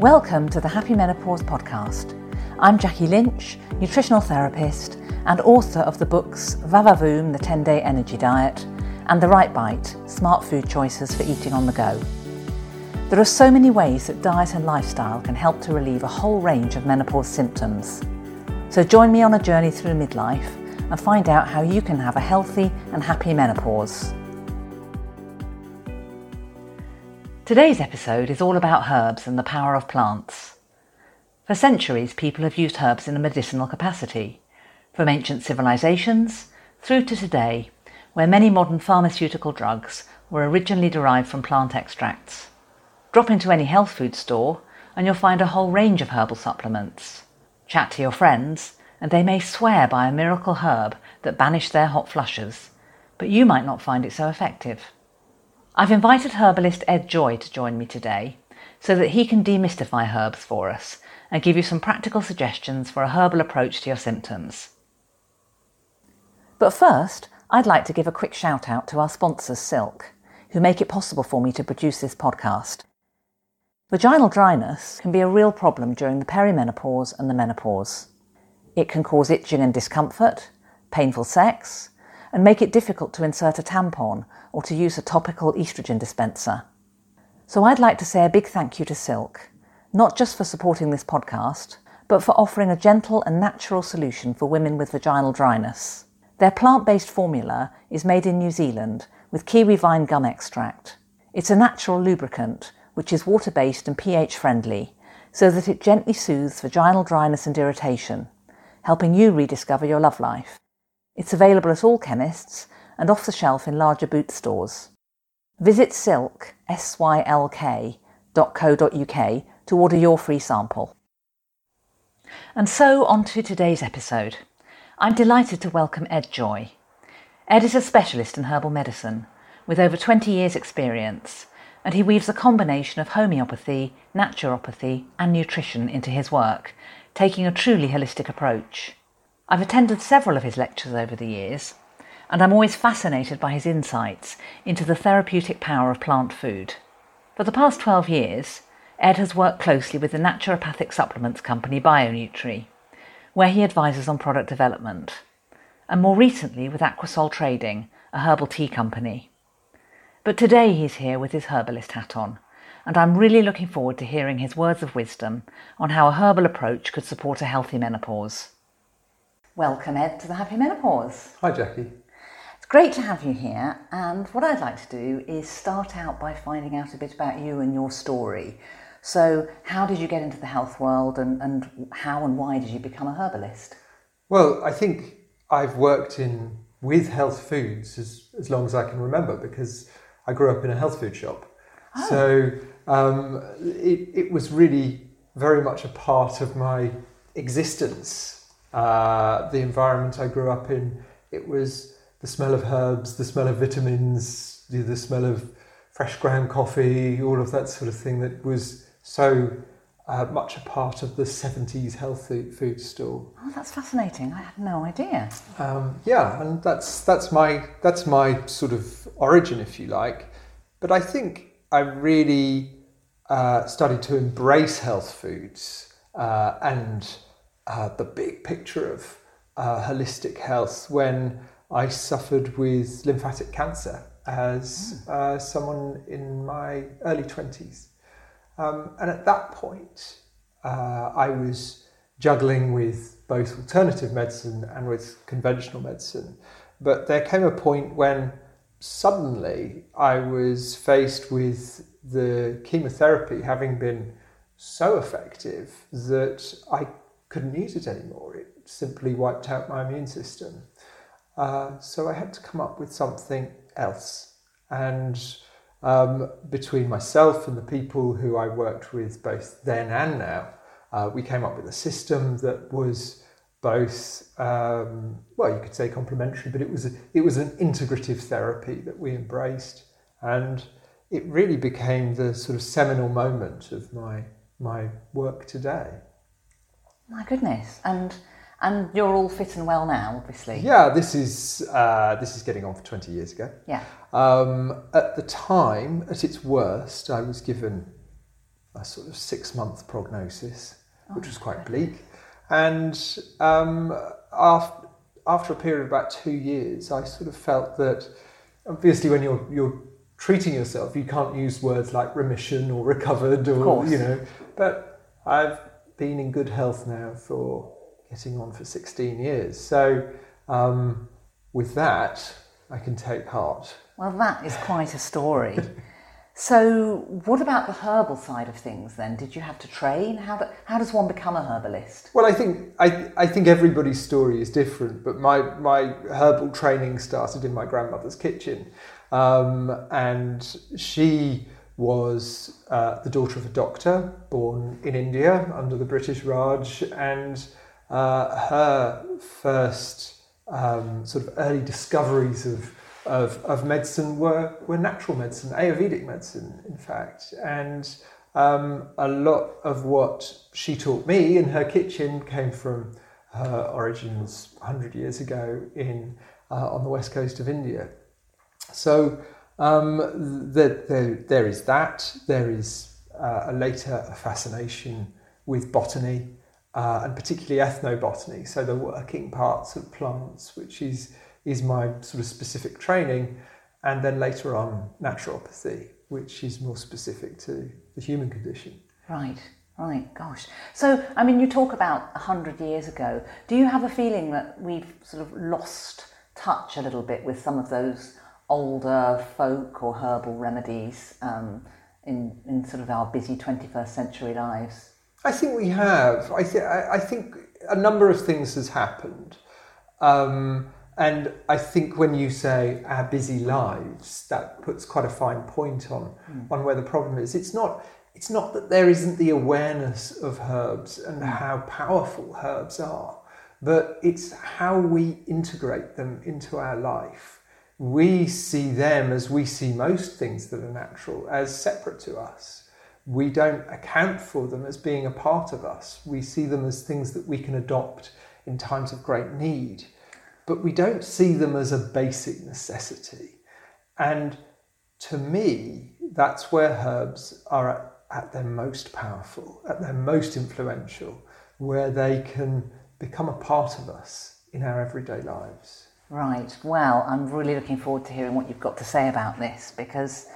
Welcome to the Happy Menopause podcast. I'm Jackie Lynch, nutritional therapist and author of the books Vavavoom, the 10 day energy diet, and The Right Bite Smart Food Choices for Eating on the Go. There are so many ways that diet and lifestyle can help to relieve a whole range of menopause symptoms. So join me on a journey through midlife and find out how you can have a healthy and happy menopause. Today's episode is all about herbs and the power of plants. For centuries, people have used herbs in a medicinal capacity, from ancient civilizations through to today, where many modern pharmaceutical drugs were originally derived from plant extracts. Drop into any health food store and you'll find a whole range of herbal supplements. Chat to your friends, and they may swear by a miracle herb that banished their hot flushes, but you might not find it so effective. I've invited herbalist Ed Joy to join me today so that he can demystify herbs for us and give you some practical suggestions for a herbal approach to your symptoms. But first, I'd like to give a quick shout out to our sponsors, Sylk, who make it possible for me to produce this podcast. Vaginal dryness can be a real problem during the perimenopause and the menopause. It can cause itching and discomfort, painful sex, and make it difficult to insert a tampon or to use a topical estrogen dispenser. So I'd like to say a big thank you to Sylk, not just for supporting this podcast, but for offering a gentle and natural solution for women with vaginal dryness. Their plant based formula is made in New Zealand with kiwi vine gum extract. It's a natural lubricant which is water based and pH friendly so that it gently soothes vaginal dryness and irritation, helping you rediscover your love life. It's available at all chemists and off the shelf in larger Boots stores. Visit Sylk, S-Y-L-K, .co.uk to order your free sample. And so on to today's episode. I'm delighted to welcome Ed Joy. Ed is a specialist in herbal medicine with over 20 years' experience, and he weaves a combination of homeopathy, naturopathy, and nutrition into his work, taking a truly holistic approach. I've attended several of his lectures over the years, and I'm always fascinated by his insights into the therapeutic power of plant food. For the past 12 years, Ed has worked closely with the naturopathic supplements company BioNutri, where he advises on product development, and more recently with Aquasol Trading, a herbal tea company. But today he's here with his herbalist hat on, and I'm really looking forward to hearing his words of wisdom on how a herbal approach could support a healthy menopause. Welcome, Ed, to the Happy Menopause. Hi, Jackie. It's great to have you here, and what I'd like to do is start out by finding out a bit about you and your story. So, how did you get into the health world, and, and how and why did you become a herbalist? Well, I think I've worked in with health foods as, as long as I can remember because I grew up in a health food shop. Oh. So um, it, it was really very much a part of my existence uh, the environment I grew up in, it was the smell of herbs, the smell of vitamins, the, the smell of fresh ground coffee, all of that sort of thing that was so uh, much a part of the 70s healthy food store. Oh, that's fascinating. I had no idea. Um, yeah, and that's, that's, my, that's my sort of origin, if you like. But I think I really uh, started to embrace health foods uh, and uh, the big picture of uh, holistic health when I suffered with lymphatic cancer as hmm. uh, someone in my early 20s. Um, and at that point, uh, I was juggling with both alternative medicine and with conventional medicine. But there came a point when suddenly I was faced with the chemotherapy having been so effective that I couldn't use it anymore. It simply wiped out my immune system. Uh, so I had to come up with something else. And um, between myself and the people who I worked with both then and now, uh, we came up with a system that was both, um, well, you could say complementary, but it was, a, it was an integrative therapy that we embraced. And it really became the sort of seminal moment of my, my work today. My goodness, and and you're all fit and well now, obviously. Yeah, this is uh, this is getting on for twenty years ago. Yeah. Um, at the time, at its worst, I was given a sort of six month prognosis, which was quite bleak. And um, after, after a period of about two years, I sort of felt that obviously when you're, you're treating yourself, you can't use words like remission or recovered or, you know, but I've been in good health now for getting on for 16 years. So um, with that, I can take heart. Well, that is quite a story. so, what about the herbal side of things then? Did you have to train? How, do, how does one become a herbalist? Well, I think I, I think everybody's story is different, but my, my herbal training started in my grandmother's kitchen. Um, and she was uh, the daughter of a doctor born in India under the British Raj, and uh, her first um, sort of early discoveries of, of, of, medicine were, were natural medicine, Ayurvedic medicine, in fact. And um, a lot of what she taught me in her kitchen came from her origins 100 years ago in, uh, on the west coast of India. So um, the, the, there is that. There is uh, a later fascination with botany uh, and particularly ethnobotany, so the working parts of plants, which is, is my sort of specific training, and then later on naturopathy, which is more specific to the human condition. Right, right, gosh. So, I mean, you talk about 100 years ago. Do you have a feeling that we've sort of lost touch a little bit with some of those older folk or herbal remedies um, in, in sort of our busy 21st century lives? I think we have. I, th- I think a number of things has happened. Um, and I think when you say our busy lives, that puts quite a fine point on, mm. on where the problem is. It's not, it's not that there isn't the awareness of herbs and mm. how powerful herbs are, but it's how we integrate them into our life. We see them as we see most things that are natural, as separate to us we don't account for them as being a part of us. We see them as things that we can adopt in times of great need, but we don't see them as a basic necessity. And to me, that's where herbs are at, at their most powerful, at their most influential, where they can become a part of us in our everyday lives. Right. Well, I'm really looking forward to hearing what you've got to say about this because,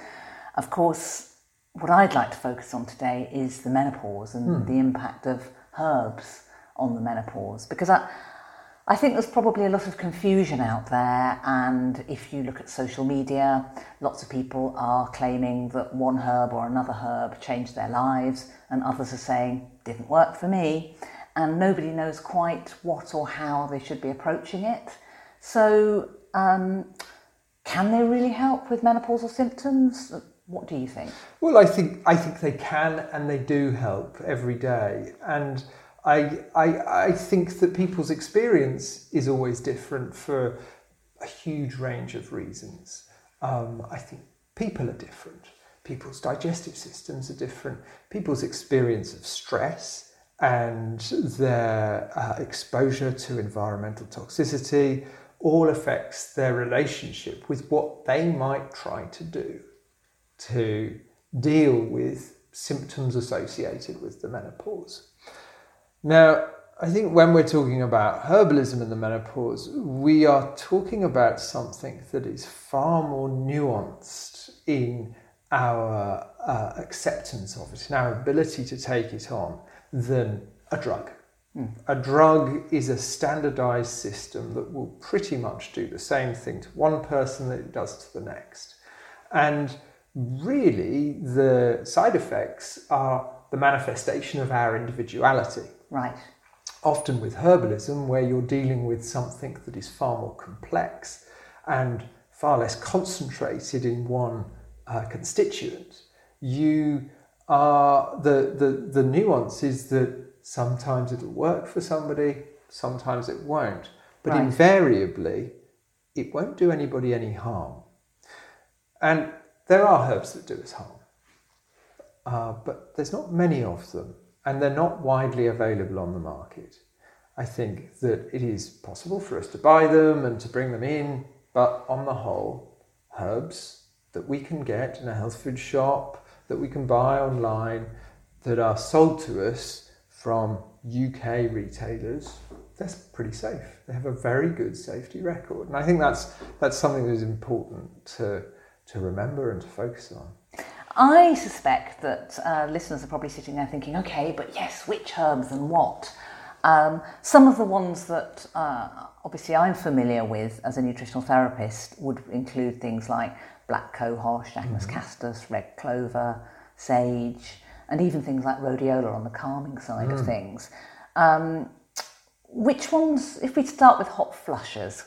of course, what I'd like to focus on today is the menopause and hmm. the impact of herbs on the menopause because I, I think there's probably a lot of confusion out there, and if you look at social media, lots of people are claiming that one herb or another herb changed their lives, and others are saying, didn't work for me, and nobody knows quite what or how they should be approaching it. So, um, can they really help with menopausal symptoms? What do you think? Well, I think I think they can and they do help every day, and I I, I think that people's experience is always different for a huge range of reasons. Um, I think people are different. People's digestive systems are different. People's experience of stress and their uh, exposure to environmental toxicity all affects their relationship with what they might try to do to deal with symptoms associated with the menopause. Now, I think when we're talking about herbalism and the menopause, we are talking about something that is far more nuanced in our uh, acceptance of it, in our ability to take it on, than a drug. A drug is a standardized system that will pretty much do the same thing to one person that it does to the next. And really the side effects are the manifestation of our individuality. Right. Often with herbalism, where you're dealing with something that is far more complex and far less concentrated in one uh, constituent, you are the, the, the nuance is that sometimes it'll work for somebody, sometimes it won't. But right. invariably, it won't do anybody any harm. And there are herbs that do us harm, uh, but there's not many of them, and they're not widely available on the market. I think that it is possible for us to buy them and to bring them in, but on the whole, herbs that we can get in a health food shop, that we can buy online, that are sold to us from UK retailers, they're pretty safe. They have a very good safety record, and I think that's that's something that is important to to remember and to focus on. I suspect that uh, listeners are probably sitting there thinking, okay, but yes, which herbs and what? Um, some of the ones that uh, obviously I'm familiar with as a nutritional therapist would include things like black cohosh, Agnus mm-hmm. castus, red clover, sage, and even things like rhodiola on the calming side mm. of things. Um, which ones, if we start with hot flushes,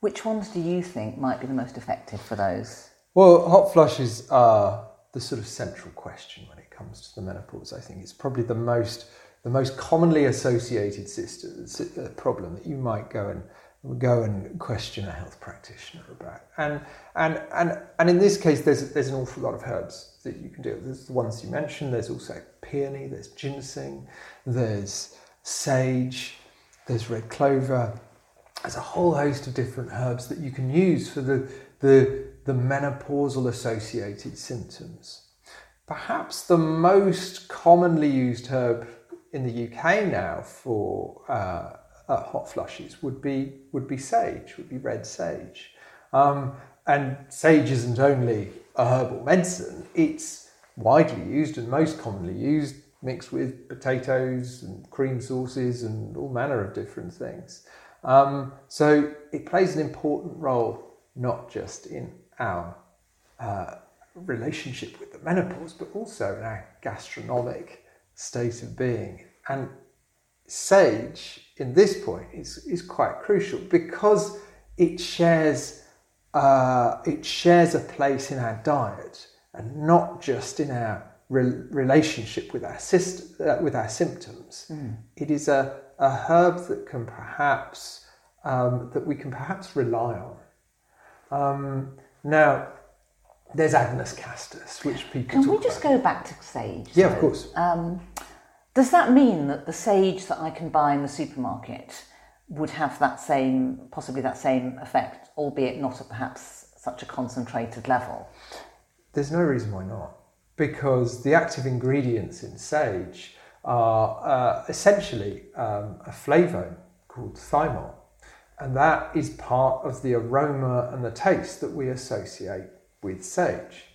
which ones do you think might be the most effective for those? Well, hot flushes are the sort of central question when it comes to the menopause. I think it's probably the most the most commonly associated sister, problem that you might go and go and question a health practitioner about. And and and and in this case, there's there's an awful lot of herbs that you can do. There's the ones you mentioned. There's also peony. There's ginseng. There's sage. There's red clover. There's a whole host of different herbs that you can use for the the the menopausal associated symptoms. Perhaps the most commonly used herb in the UK now for uh, uh, hot flushes would be would be sage, would be red sage. Um, and sage isn't only a herbal medicine; it's widely used and most commonly used mixed with potatoes and cream sauces and all manner of different things. Um, so it plays an important role not just in our uh, relationship with the menopause, but also in our gastronomic state of being. And sage, in this point, is, is quite crucial because it shares, uh, it shares a place in our diet and not just in our re- relationship with our, system, uh, with our symptoms. Mm. It is a, a herb that can perhaps, um, that we can perhaps rely on. Um, now, there's Agnus castus, which people Can we just about. go back to sage? Yeah, of course. Um, does that mean that the sage that I can buy in the supermarket would have that same, possibly that same effect, albeit not at perhaps such a concentrated level? There's no reason why not. Because the active ingredients in sage are uh, essentially um, a flavone called thymol and that is part of the aroma and the taste that we associate with sage.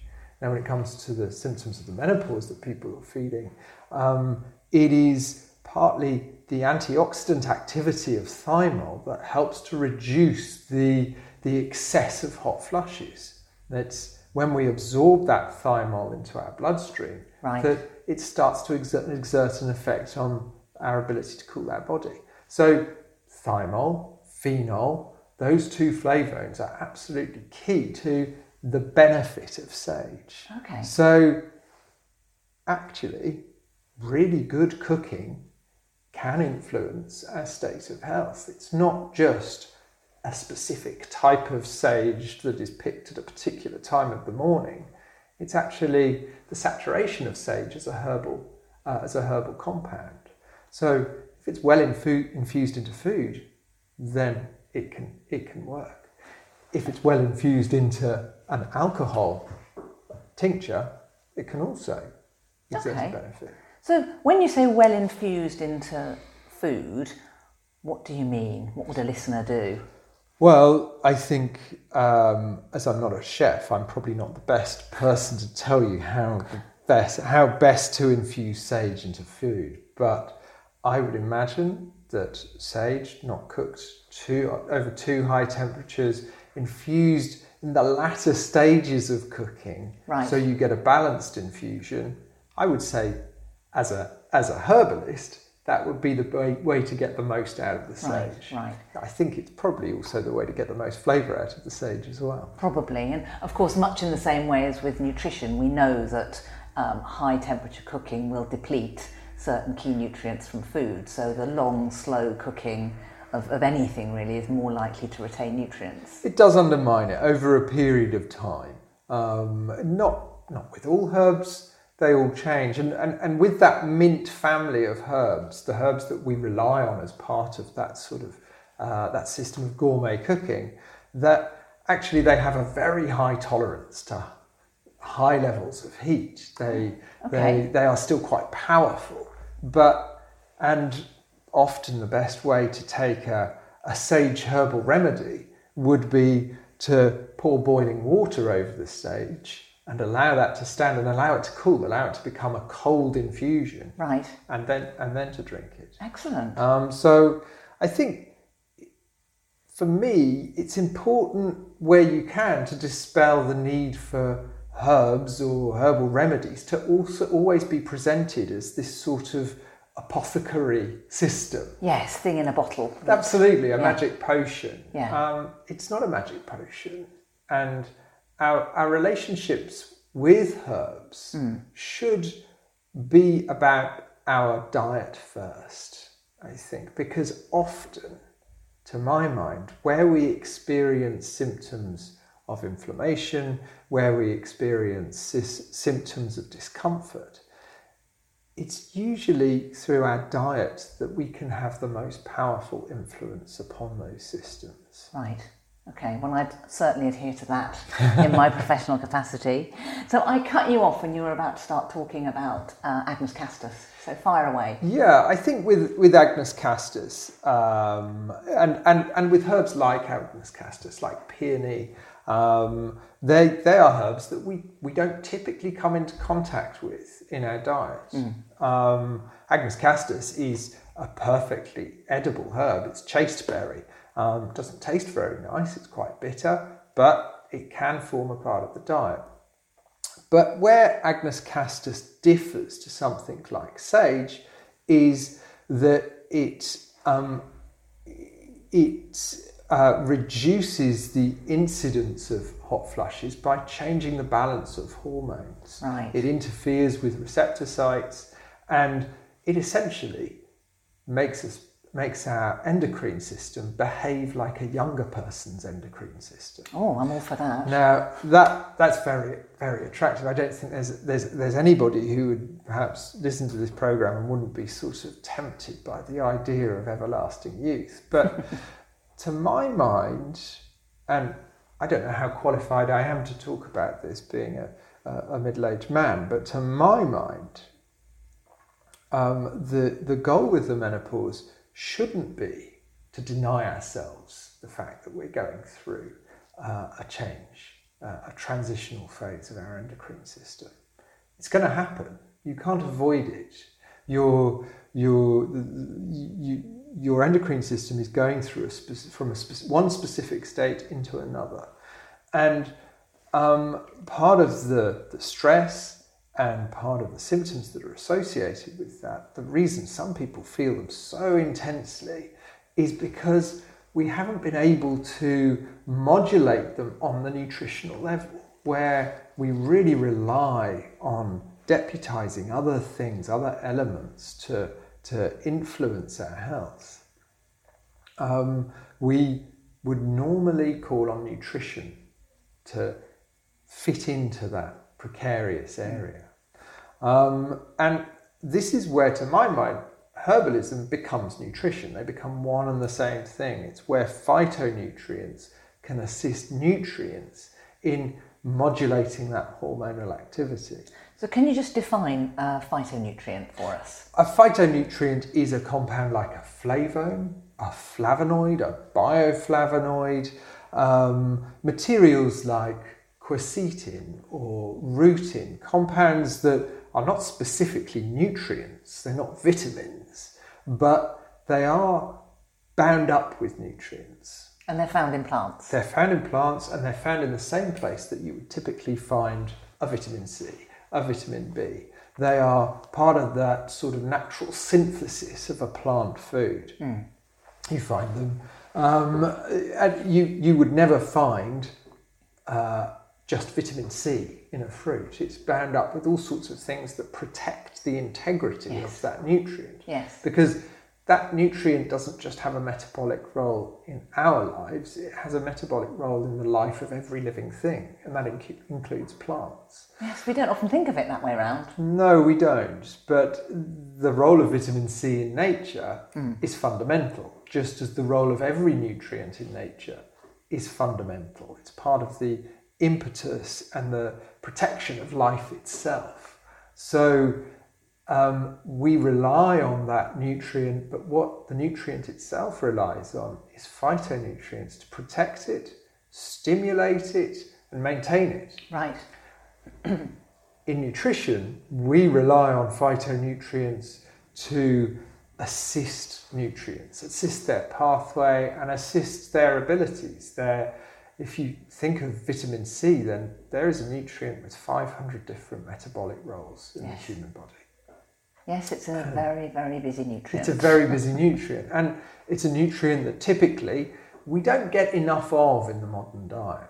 Now, when it comes to the symptoms of the menopause that people are feeling, um, it is partly the antioxidant activity of thymol that helps to reduce the, the excess of hot flushes. That's when we absorb that thymol into our bloodstream, right. that it starts to exert, exert an effect on our ability to cool our body. So, thymol phenol, those two flavones are absolutely key to the benefit of sage. Okay. So, actually, really good cooking can influence our state of health. It's not just a specific type of sage that is picked at a particular time of the morning. It's actually the saturation of sage as a herbal uh, as a herbal compound. So if it's well infu- infused into food, then it can it can work. If it's well infused into an alcohol tincture, it can also exert okay. a benefit. So when you say well infused into food, what do you mean? What would a listener do? Well, I think um, as I'm not a chef, I'm probably not the best person to tell you how best how best to infuse sage into food, but I would imagine that sage, not cooked too, over too high temperatures, infused in the latter stages of cooking, right. so you get a balanced infusion. I would say, as a as a herbalist, that would be the way, way to get the most out of the sage. Right, right. I think it's probably also the way to get the most flavour out of the sage as well. Probably, and of course, much in the same way as with nutrition, we know that um, high temperature cooking will deplete certain key nutrients from food. So the long, slow cooking of, of anything really is more likely to retain nutrients. It does undermine it over a period of time. Um, not, not with all herbs, they all change. And, and, and with that mint family of herbs, the herbs that we rely on as part of that sort of uh, that system of gourmet cooking, that actually they have a very high tolerance to high levels of heat. They Okay. they they are still quite powerful, but and often the best way to take a, a sage herbal remedy would be to pour boiling water over the sage and allow that to stand and allow it to cool, allow it to become a cold infusion, Right. and then and then to drink it. Excellent. Um, so I think for me, it's important where you can to dispel the need for herbs or herbal remedies to also always be presented as this sort of apothecary system. yes, thing in a bottle. Absolutely, a magic potion. Yeah. Um, it's not a magic potion. And our, our relationships with herbs hmm. should be about our diet first, I think, because often, to my mind, where we experience symptoms of inflammation, where we experience symptoms of discomfort, it's usually through our diet that we can have the most powerful influence upon those systems. Right. Okay. Well, I'd certainly adhere to that in my professional capacity. So I cut you off when you were about to start talking about uh, Agnus Castus. So fire away. Yeah, I think with, with Agnus castus um, and, and, and with herbs like Agnus castus, like peony, um, they, they are herbs that we, we don't typically come into contact with in our diet. Um, Agnus castus is a perfectly edible herb. It's chasteberry. Um, doesn't taste very nice. It's quite bitter, but it can form a part of the diet. But where Agnus castus differs to something like sage is that it um, it uh, reduces the incidence of hot flushes by changing the balance of hormones. Right. It interferes with receptor sites, and it essentially makes us makes our endocrine system behave like a younger person's endocrine system. Oh, I'm all for that. Now that that's very very attractive. I don't think there's there's there's anybody who would perhaps listen to this program and wouldn't be sort of tempted by the idea of everlasting youth. But to my mind, and I don't know how qualified I am to talk about this, being a a, a middle-aged man, but to my mind, um, the the goal with the menopause shouldn't be to deny ourselves the fact that we're going through uh, a change, uh, a transitional phase of our endocrine system. It's going to happen. You can't avoid it. Your your you, your endocrine system is going through a spec- from a spec- one specific state into another, and um, part of the, the stress and part of the symptoms that are associated with that, the reason some people feel them so intensely is because we haven't been able to modulate them on the nutritional level, where we really rely on deputizing other things, other elements to, to influence our health. Um, we would normally call on nutrition to fit into that precarious area. Um, and this is where, to my mind, herbalism becomes nutrition. They become one and the same thing. It's where phytonutrients can assist nutrients in modulating that hormonal activity. So can you just define a phytonutrient for us? A phytonutrient is a compound like a flavone, a flavonoid, a bioflavonoid, um, materials like quercetin or rutin, compounds that are not specifically nutrients, they're not vitamins, but they are bound up with nutrients. And they're found in plants. They're found in plants and they're found in the same place that you would typically find a vitamin C, a vitamin B. They are part of that sort of natural synthesis of a plant food. You find them. Um, and you, you would never find uh, just vitamin C in a fruit. It's bound up with all sorts of things that protect the integrity Yes. of that nutrient Yes. because that nutrient doesn't just have a metabolic role in our lives, it has a metabolic role in the life of every living thing, and that inc- includes plants. Yes, we don't often think of it that way around. No, we don't, but the role of vitamin C in nature hmm. is fundamental, just as the role of every nutrient in nature is fundamental. It's part of the impetus and the protection of life itself. So um, we rely on that nutrient, but what the nutrient itself relies on is phytonutrients to protect it, stimulate it, and maintain it. Right. In nutrition, we rely on phytonutrients to assist nutrients, assist their pathway, and assist their abilities. Their, if you think of vitamin C, then there is a nutrient with 500 different metabolic roles in yes. the human body. Yes, it's a um, very, very busy nutrient. It's a very busy nutrient, and it's a nutrient that typically we don't get enough of in the modern diet.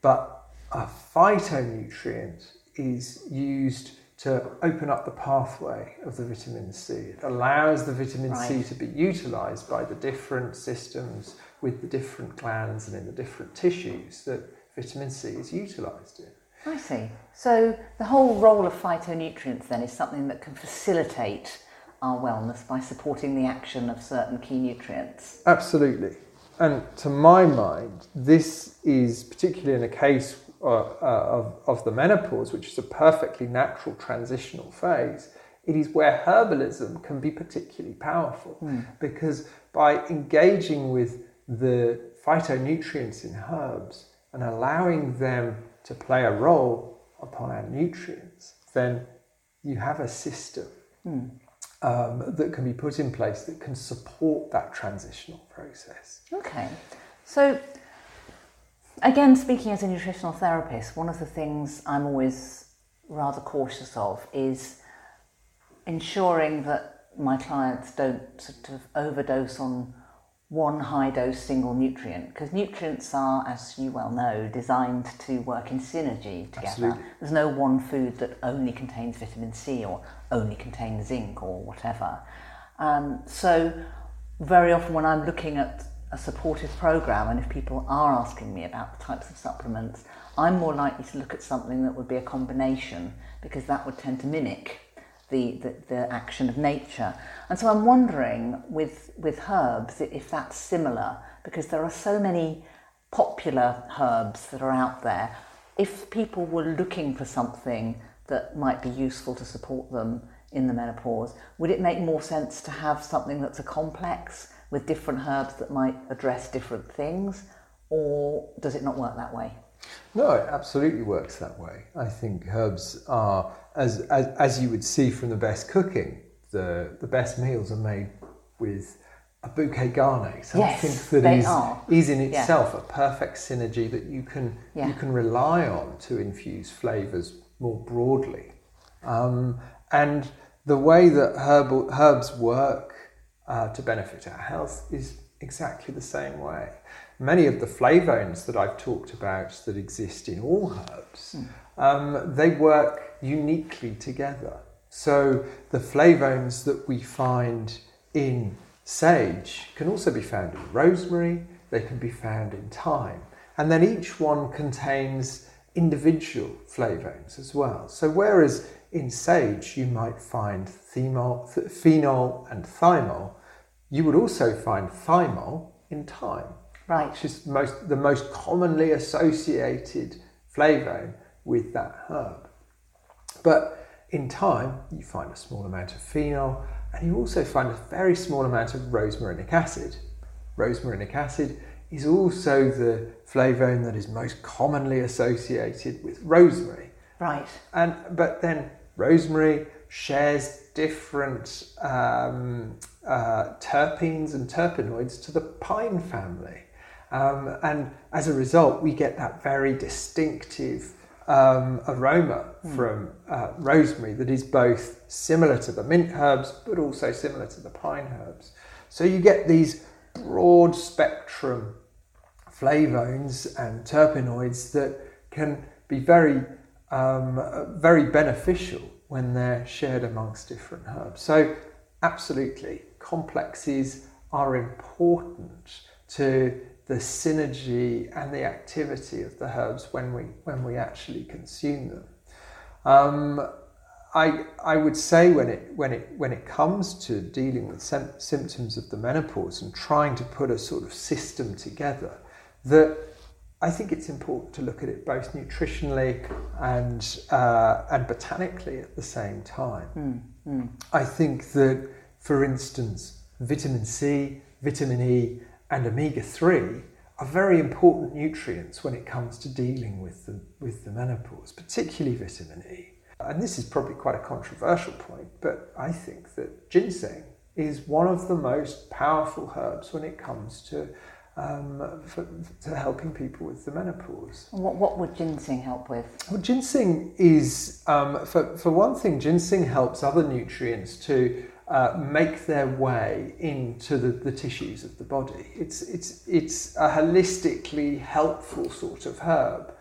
But a phytonutrient is used to open up the pathway of the vitamin C. It allows the vitamin right. C to be utilized by the different systems with the different glands and in the different tissues that vitamin C is utilized in. I see. So the whole role of phytonutrients then is something that can facilitate our wellness by supporting the action of certain key nutrients. Absolutely. And to my mind, this is particularly in a case uh, uh, of, of the menopause, which is a perfectly natural transitional phase, it is where herbalism can be particularly powerful mm. because by engaging with the phytonutrients in herbs and allowing them to play a role upon our nutrients, then you have a system mm. um, that can be put in place that can support that transitional process. Okay. So again, speaking as a nutritional therapist, one of the things I'm always rather cautious of is ensuring that my clients don't sort of overdose on one high dose single nutrient because nutrients are, as you well know, designed to work in synergy together. Absolutely. There's no one food that only contains vitamin C or only contains zinc or whatever. Um, so, very often when I'm looking at a supportive program and if people are asking me about the types of supplements, I'm more likely to look at something that would be a combination because that would tend to mimic the, the, the action of nature. And so I'm wondering with, with herbs if that's similar because there are so many popular herbs that are out there. If people were looking for something that might be useful to support them in the menopause, would it make more sense to have something that's a complex with different herbs that might address different things, or does it not work that way? No, it absolutely works that way. I think herbs are, as, as, as you would see from the best cooking, the, the best meals are made with a bouquet garni, So yes, I think that is, are. is in itself yeah. a perfect synergy that you can yeah. you can rely on to infuse flavors more broadly. Um, and the way that herbal, herbs work uh, to benefit our health is exactly the same way. Many of the flavones that I've talked about that exist in all herbs, mm. um, they work uniquely together. So the flavones that we find in sage can also be found in rosemary, they can be found in thyme, and then each one contains individual flavones as well. So whereas in sage you might find thymol, th- phenol and thymol, you would also find thymol in thyme, right. which is most, the most commonly associated flavone with that herb. But in thyme, you find a small amount of phenol, and you also find a very small amount of rosmarinic acid. Rosmarinic acid is also the flavone that is most commonly associated with rosemary. Right. And but then rosemary shares different um, uh, terpenes and terpenoids to the pine family. Um, and as a result, we get that very distinctive um, aroma mm. from uh, rosemary that is both similar to the mint herbs but also similar to the pine herbs. So you get these broad spectrum flavones and terpenoids that can be very, um, very beneficial when they're shared amongst different herbs. So, absolutely, complexes are important to the synergy and the activity of the herbs when we when we actually consume them. Um, I, I would say when it when it when it comes to dealing with sem- symptoms of the menopause and trying to put a sort of system together that I think it's important to look at it both nutritionally and uh, and botanically at the same time. Mm, mm. I think that, for instance, vitamin C, vitamin E, and omega three are very important nutrients when it comes to dealing with the with the menopause, particularly vitamin E. And this is probably quite a controversial point, but I think that ginseng is one of the most powerful herbs when it comes to um, for, to helping people with the menopause. What, what would ginseng help with? Well, ginseng is, um, for, for one thing, ginseng helps other nutrients to uh, make their way into the, the tissues of the body. It's, it's, it's a holistically helpful sort of herb.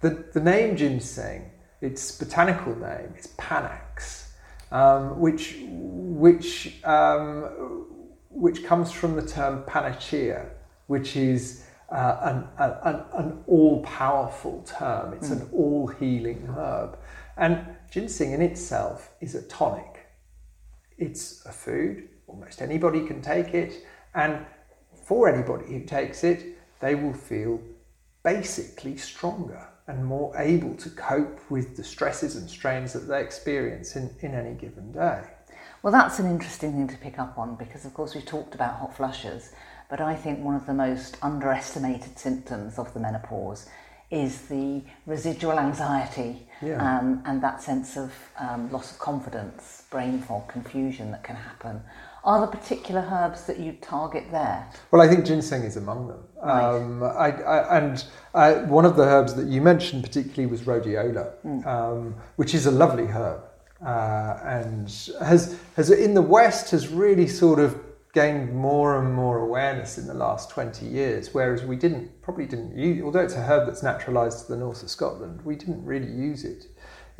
The, the name ginseng, its botanical name is Panax, um, which, which, um, which comes from the term panacea, which is uh, an, an, an all powerful term. It's mm. an all healing herb. And ginseng in itself is a tonic. It's a food, almost anybody can take it, and for anybody who takes it, they will feel basically stronger and more able to cope with the stresses and strains that they experience in, in any given day. Well, that's an interesting thing to pick up on because, of course, we've talked about hot flushes, but I think one of the most underestimated symptoms of the menopause is the residual anxiety yeah. um, and that sense of um, loss of confidence, brain fog, confusion that can happen. Are there particular herbs that you target there? Well, I think ginseng is among them. Right. Um, I, I, and uh, one of the herbs that you mentioned particularly was rhodiola, mm. Um, which is a lovely herb. Uh, and has, has in the West has really sort of gained more and more awareness in the last 20 years, whereas we didn't, probably didn't use, although it's a herb that's naturalised to the north of Scotland, we didn't really use it.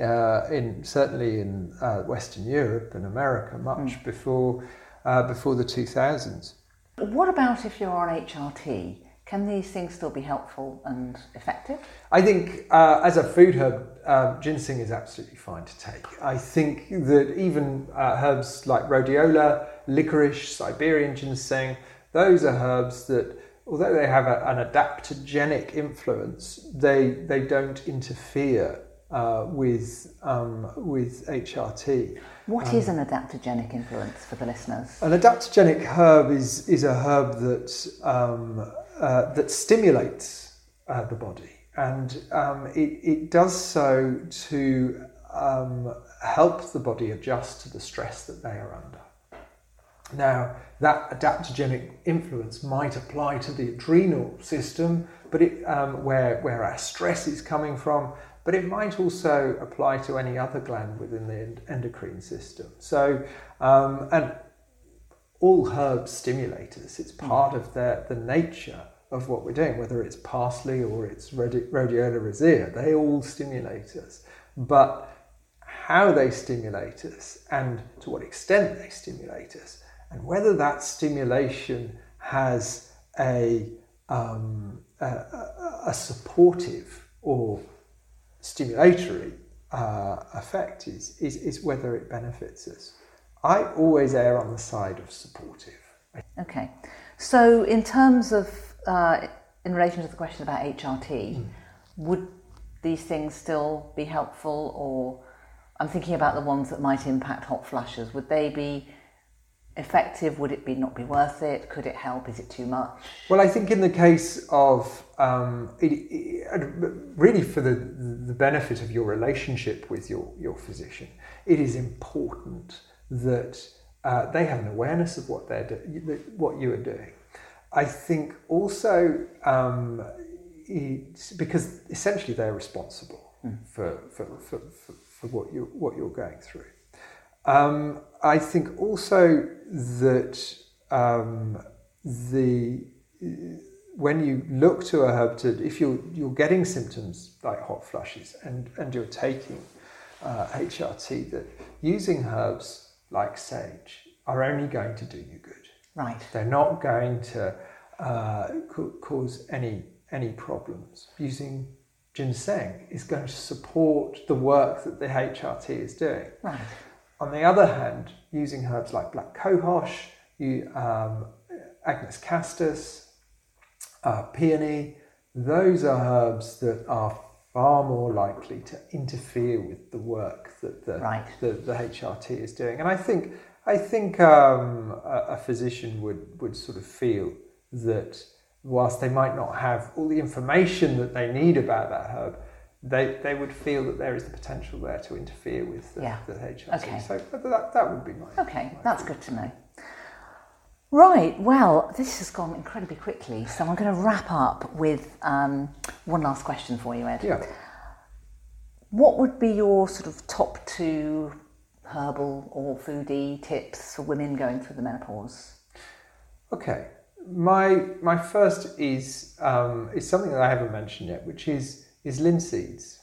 Uh, in certainly in uh, Western Europe and America much mm. before uh, before the 2000s. What about if you're on HRT? Can these things still be helpful and effective? I think uh, as a food herb, uh, ginseng is absolutely fine to take. I think that even uh, herbs like rhodiola, licorice, Siberian ginseng, those are herbs that, although they have a, an adaptogenic influence, they, they don't interfere uh, with, um, with HRT. What um, is an adaptogenic influence for the listeners? An adaptogenic herb is, is a herb that um, uh, that stimulates uh, the body, and um, it, it does so to um, help the body adjust to the stress that they are under. Now, that adaptogenic influence might apply to the adrenal system, but it, um, where, where our stress is coming from, but it might also apply to any other gland within the endocrine system. So, um, and all herbs stimulate us. It's part of their, the nature of what we're doing, whether it's parsley or it's rhodiola rosea, they all stimulate us. But how they stimulate us and to what extent they stimulate us, and whether that stimulation has a, um, a, a, supportive or stimulatory uh, effect is, is, is whether it benefits us. I always err on the side of supportive. Okay. So, in terms of uh, in relation to the question about HRT, mm. would these things still be helpful, or I'm thinking about the ones that might impact hot flushes. Would they be effective? Would it be not be worth it? Could it help? Is it too much? Well, I think in the case of um, it, it, really for the the benefit of your relationship with your your physician, it is important that uh, they have an awareness of what they're do- what you are doing I think also um, it's because essentially they're responsible mm. for, for, for, for, for, what, you, what you're going through. Um, I think also that um, the when you look to a herb to if you're you're getting symptoms like hot flushes and and you're taking uh, HRT that using herbs like sage are only going to do you good. Right. They're not going to uh, cause any any problems. Using ginseng is going to support the work that the HRT is doing. Right. On the other hand, using herbs like black cohosh, you, um, Agnus castus, uh, peony, those are herbs that are far more likely to interfere with the work that the, right. the, the, HRT is doing. And I think, I think um, a, a, physician would, would sort of feel that whilst they might not have all the information that they need about that herb, they, they would feel that there is the potential there to interfere with the, yeah. the HRT. Okay. So that, that would be my. Okay, my that's good to know. Right, well, this has gone incredibly quickly, so I'm going to wrap up with um, one last question for you, Ed. Yeah. What would be your sort of top two herbal or foodie tips for women going through the menopause? Okay, my my first is um, is something that I haven't mentioned yet, which is is linseeds.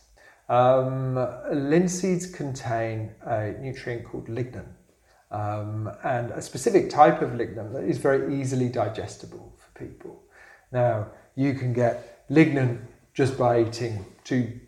Um, linseeds contain a nutrient called lignin, um, and a specific type of lignin that is very easily digestible for people. Now, you can get lignin just by eating two,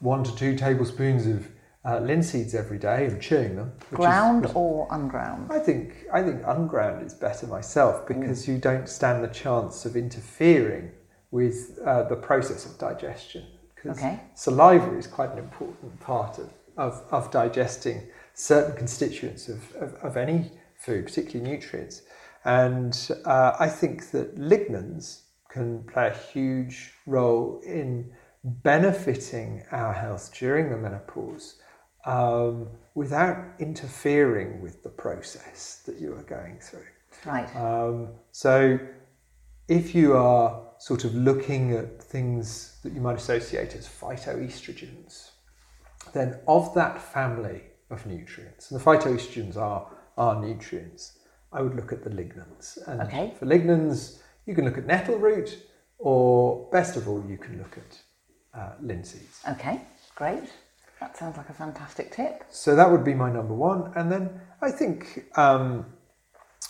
one to two tablespoons of uh, linseeds every day and chewing them. Ground is, or unground? I think I think unground is better myself because mm. you don't stand the chance of interfering with uh, the process of digestion. Because okay. saliva is quite an important part of, of, of digesting certain constituents of, of, of any food, particularly nutrients. And uh, I think that lignans can play a huge role in benefiting our health during the menopause um, without interfering with the process that you are going through. Right. Um, so if you are sort of looking at things that you might associate as phytoestrogens, then of that family, of nutrients. And the phytoestrogens are, are nutrients. I would look at the lignans. And okay. for lignans, you can look at nettle root, or best of all, you can look at uh, linseeds. Okay, great. That sounds like a fantastic tip. So that would be my number one, and then I think um,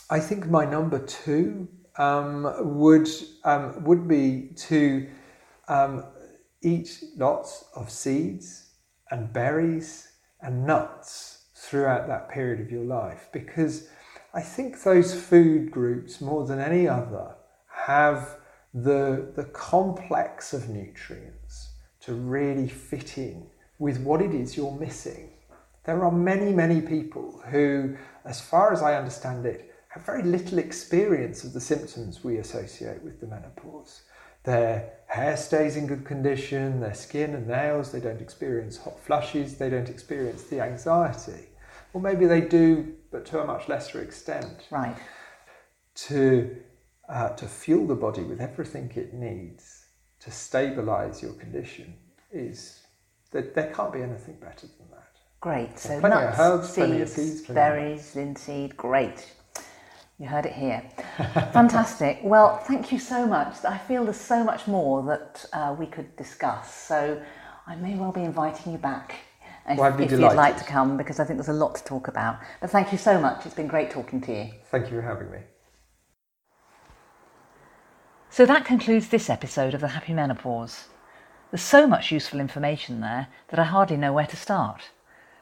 I think my number two um, would um, would be to um, eat lots of seeds and berries and nuts throughout that period of your life because I think those food groups, more than any other, have the, the complex of nutrients to really fit in with what it is you're missing. There are many, many people who, as far as I understand it, have very little experience of the symptoms we associate with the menopause. Their hair stays in good condition, their skin and nails, they don't experience hot flushes, they don't experience the anxiety. Or maybe they do, but to a much lesser extent. Right. To, uh, to fuel the body with everything it needs to stabilize your condition is that there can't be anything better than that. Great. So, plenty nuts, of herbs, seeds, plenty of seeds, berries, linseed. Great. You heard it here. Fantastic. Well, thank you so much. I feel there's so much more that uh, we could discuss. So I may well be inviting you back if, well, if you'd like to come because I think there's a lot to talk about. But thank you so much. It's been great talking to you. Thank you for having me. So that concludes this episode of The Happy Menopause. There's so much useful information there that I hardly know where to start.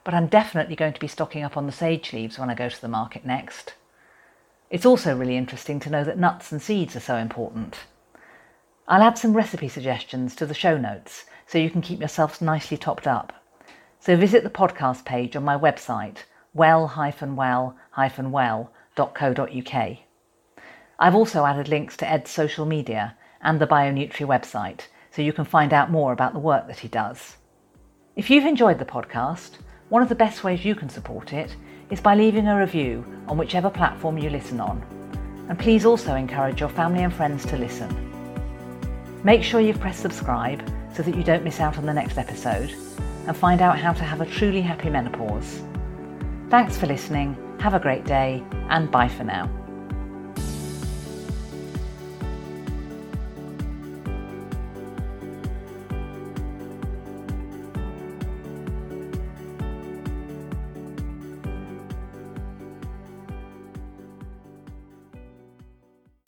But I'm definitely going to be stocking up on the sage leaves when I go to the market next. It's also really interesting to know that nuts and seeds are so important. I'll add some recipe suggestions to the show notes so you can keep yourselves nicely topped up. So visit the podcast page on my website, well-well-well.co.uk. I've also added links to Ed's social media and the BioNutri website so you can find out more about the work that he does. If you've enjoyed the podcast, one of the best ways you can support it is by leaving a review on whichever platform you listen on. And please also encourage your family and friends to listen. Make sure you've pressed subscribe so that you don't miss out on the next episode and find out how to have a truly happy menopause. Thanks for listening, have a great day, and bye for now.